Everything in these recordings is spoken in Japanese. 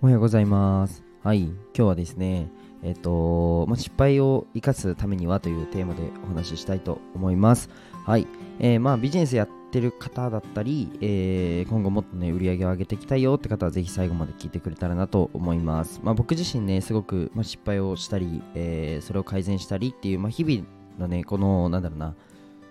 おはようございます。はい、今日はですね、えっと、ま、失敗を生かすためにはというテーマでお話ししたいと思います。はい、えーまあビジネスやってる方だったり、えー今後もっとね、売り上げを上げていきたいよって方はぜひ最後まで聞いてくれたらなと思います。まあ、僕自身ね、すごく、ま、失敗をしたり、えーそれを改善したりっていう、まあ、日々のね、この、なんだろうな、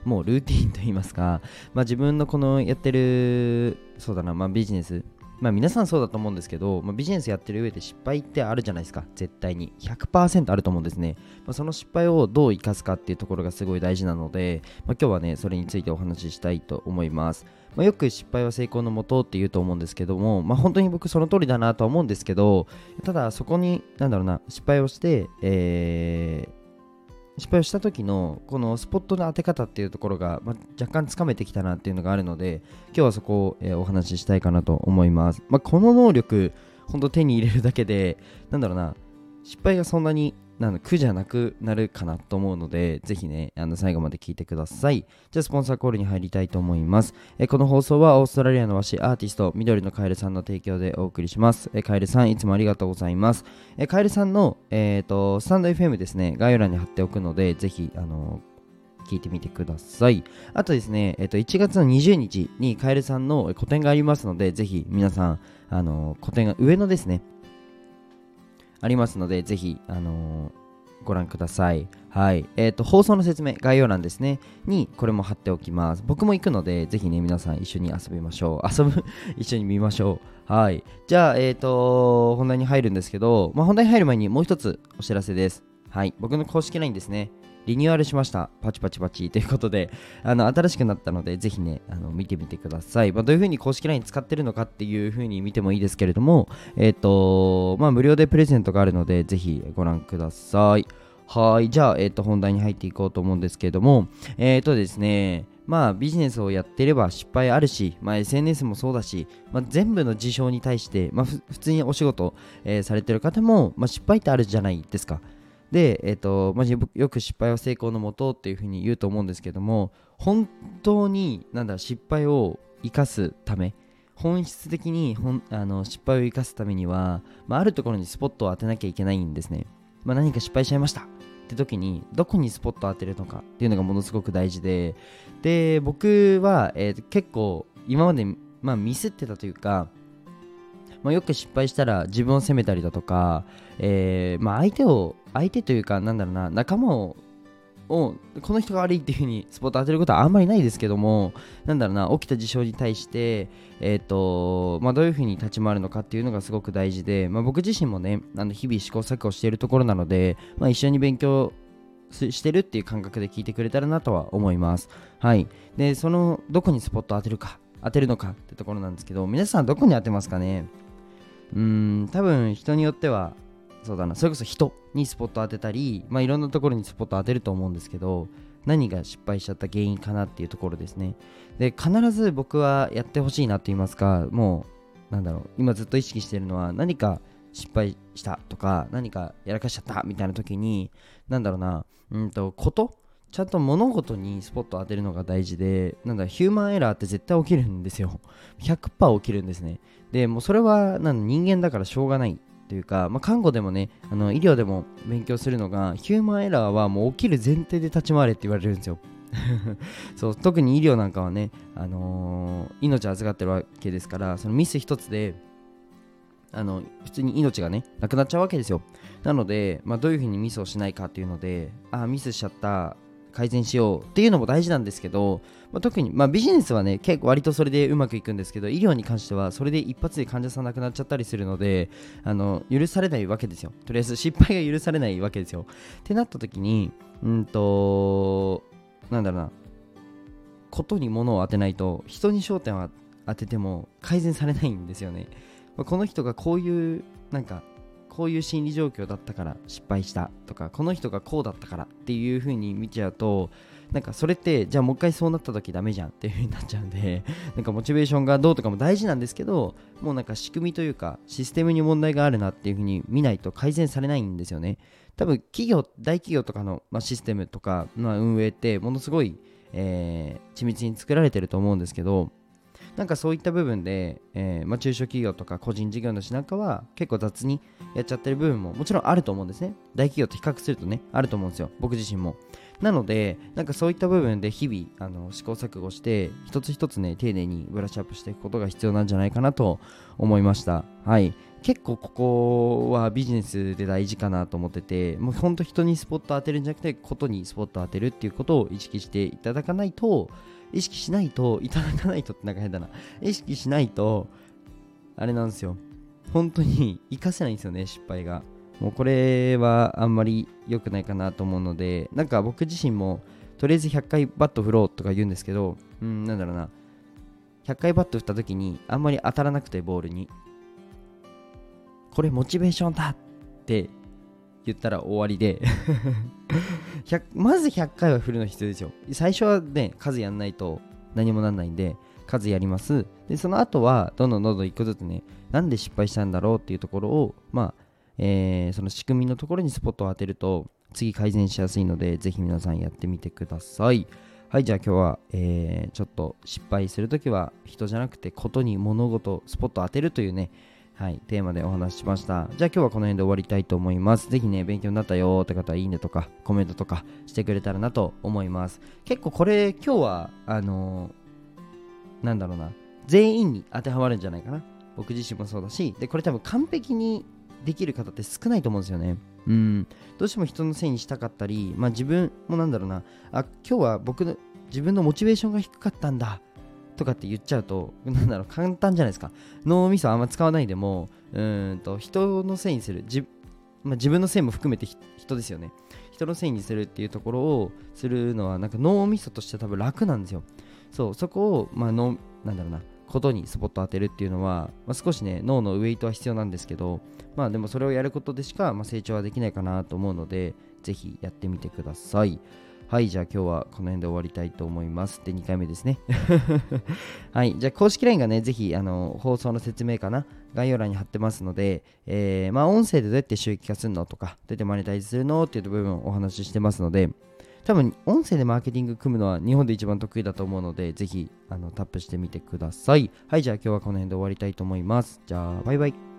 もうルーティンといいますか、まあ、自分のこのやってる、そうだな、まあ、ビジネス、まあ皆さんそうだと思うんですけど、まあ、ビジネスやってる上で失敗ってあるじゃないですか。絶対に。100%あると思うんですね、まあ、その失敗をどう生かすかっていうところがすごい大事なので、ま、今日はねそれについてお話ししたいと思います、ま、よく失敗は成功のもとって言うと思うんですけども、ま、本当に僕その通りだなとは思うんですけどただそこになんだろうな失敗をして、えー失敗をした時のこのスポットの当て方っていうところが、まあ、若干つかめてきたなっていうのがあるので今日はそこを、えーお話ししたいかなと思います、まあ、この能力本当手に入れるだけでなんだろうな失敗がそんなになんだ苦じゃなくなるかなと思うのでぜひねあの最後まで聞いてください。じゃあスポンサーコールに入りたいと思います。えこの放送はオーストラリアの和紙アーティスト緑のカエルさんの提供でお送りします。えカエルさんいつもありがとうございます。えカエルさんの、えー、とスタンド FM ですね概要欄に貼っておくのでぜひあの聞いてみてください。あとですね、えっと1月の20日にカエルさんの個展がありますのでぜひ皆さんあの個展が上野ですねありますのでぜひあのご覧ください。はい。えっ、と、放送の説明、概要欄ですね、にこれも貼っておきます。僕も行くので、ぜひね、皆さん一緒に遊びましょう。遊ぶ、一緒に見ましょう。はい。じゃあ、えっ、と、本題に入るんですけど、まあ、本題に入る前にもう一つお知らせです。はい。僕の公式 LINE ですね。リニューアルしました。パチパチパチということで、あの新しくなったので、ぜひね、あの見てみてください。まあ、どういうふうに公式 LINE 使ってるのかっていうふうに見てもいいですけれども、えっ、と、まあ、無料でプレゼントがあるので、ぜひご覧ください。はい。じゃあ、えっ、と、本題に入っていこうと思うんですけれども、えっ、とですね、まあ、ビジネスをやってれば失敗あるし、まあ、SNS もそうだし、まあ、全部の事象に対して、まあ、普通にお仕事、えーされてる方も、まあ、失敗ってあるじゃないですか。で、えっ、と、まあ、よく失敗は成功のもとっていうふうに言うと思うんですけども、本当に、なんだ、失敗を生かすため、本質的にほんあの失敗を生かすためには、まあ、あるところにスポットを当てなきゃいけないんですね。まあ、何か失敗しちゃいましたって時にどこにスポットを当てるのかっていうのがものすごく大事でで僕は、えー結構今まで、まあ、ミスってたというか、まあ、よく失敗したら自分を責めたりだとか、えーまあ、相手を相手というかなんだろうな仲間ををこの人が悪いっていう風にスポット当てることはあんまりないですけどもなんだろうな起きた事象に対して、えーとまあ、どういう風に立ち回るのかっていうのがすごく大事で、まあ、僕自身もねあの日々試行錯誤しているところなので、まあ、一緒に勉強してるっていう感覚で聞いてくれたらなとは思います。はい。で、そのどこにスポットを当てるか、当てるのかってところなんですけど、皆さんどこに当てますかね？うん、多分人によっては、そうだな、それこそ人にスポット当てたり、まあいろんなところにスポット当てると思うんですけど、何が失敗しちゃった原因かなっていうところですね。で、必ず僕はやってほしいなと言いますか、もう、なんだろう、今ずっと意識してるのは、何か失敗したとか、何かやらかしちゃったみたいな時に、なんだろうな、うんと、ことちゃんと物事にスポット当てるのが大事で、なんだ、ヒューマンエラーって絶対起きるんですよ。100%起きるんですね。で、もうそれはなんだ人間だからしょうがないというか、まあ、看護でもね、あの医療でも勉強するのが、ヒューマンエラーはもう起きる前提で立ち回れって言われるんですよ。そう特に医療なんかはね、あのー命預かってるわけですからそのミス一つであの普通に命がねなくなっちゃうわけですよなので、まあ、どういうふうにミスをしないかっていうのであミスしちゃった改善しようっていうのも大事なんですけど、まあ、特に、まあ、ビジネスはね結構割とそれでうまくいくんですけど医療に関してはそれで一発で患者さん亡くなっちゃったりするのであの許されないわけですよ。とりあえず失敗が許されないわけですよ。ってなった時にうんとなんだろうな。ことに物を当てないと人に焦点を当てても改善されないんですよね。まこの人がこういうなんかこういう心理状況だったから失敗したとかこの人がこうだったからっていう風に見ちゃうとなんかそれってじゃあもう一回そうなった時ダメじゃんっていう風になっちゃうんで なんかモチベーションがどうとかも大事なんですけどもうなんか仕組みというかシステムに問題があるなっていう風に見ないと改善されないんですよね。多分企業大企業とかの、まあ、システムとか、まあ、運営ってものすごい、えー緻密に作られてると思うんですけどなんかそういった部分で、えーまあ、中小企業とか個人事業主なんかは結構雑にやっちゃってる部分ももちろんあると思うんですね。大企業と比較するとねあると思うんですよ。僕自身も。なのでなんかそういった部分で日々あの試行錯誤して一つ一つね丁寧にブラッシュアップしていくことが必要なんじゃないかなと思いました。はい。結構ここはビジネスで大事かなと思っててもうほんと人にスポット当てるんじゃなくてことにスポット当てるっていうことを意識していただかないと意識しないといただかないとってなんか変だな。意識しないとあれなんですよ。本当に活かせないんですよね失敗が。もうこれはあんまり良くないかなと思うのでなんか僕自身もとりあえず100回バット振ろうとか言うんですけどうんなんだろうな。100回バット振った時にあんまり当たらなくてボールに。これモチベーションだって言ったら終わりで。まず100回は振るの必要ですよ。最初はね数やんないと何もなんないんで数やります。でその後はどんどんどんどん1個ずつねなんで失敗したんだろうっていうところをまあ、えー、その仕組みのところにスポットを当てると次改善しやすいのでぜひ皆さんやってみてくださいはいじゃあ今日は、えー、ちょっと失敗するときは人じゃなくてことに物事スポットを当てるというねはい、テーマでお話ししました。じゃあ今日はこの辺で終わりたいと思います。ぜひね、勉強になったよって方は、いいねとか、コメントとかしてくれたらなと思います。結構これ、今日は、あのー、なんだろうな、全員に当てはまるんじゃないかな。僕自身もそうだし、で、これ多分完璧にできる方って少ないと思うんですよね。うん。どうしても人のせいにしたかったり、まあ自分もなんだろうな、あ、今日は僕の、自分のモチベーションが低かったんだとかって言っちゃうと、なんだろう、簡単じゃないですか。脳みそあんま使わないでも、うんと、人のせいにする。じまあ、自分のせいも含めて人ですよね。人のせいにするっていうところをするのは、なんか脳みそとして多分楽なんですよ。そう、そこを、まあ、脳、なんだろうな、ことにスポット当てるっていうのは、まあ、少しね、脳のウェイトは必要なんですけど、まあでもそれをやることでしか、まあ、成長はできないかなと思うので、ぜひやってみてください。はい、じゃあ今日はこの辺で終わりたいと思います。で、2回目ですね。はい、じゃあ公式 LINE がね、ぜひあの放送の説明かな、概要欄に貼ってますので、えー、まあ音声でどうやって収益化するのとか、どうやってマネタイズするの？っていう部分をお話ししてますので、多分音声でマーケティング組むのは日本で一番得意だと思うので、ぜひあのタップしてみてください。はい、じゃあ今日はこの辺で終わりたいと思います。じゃあ、バイバイ。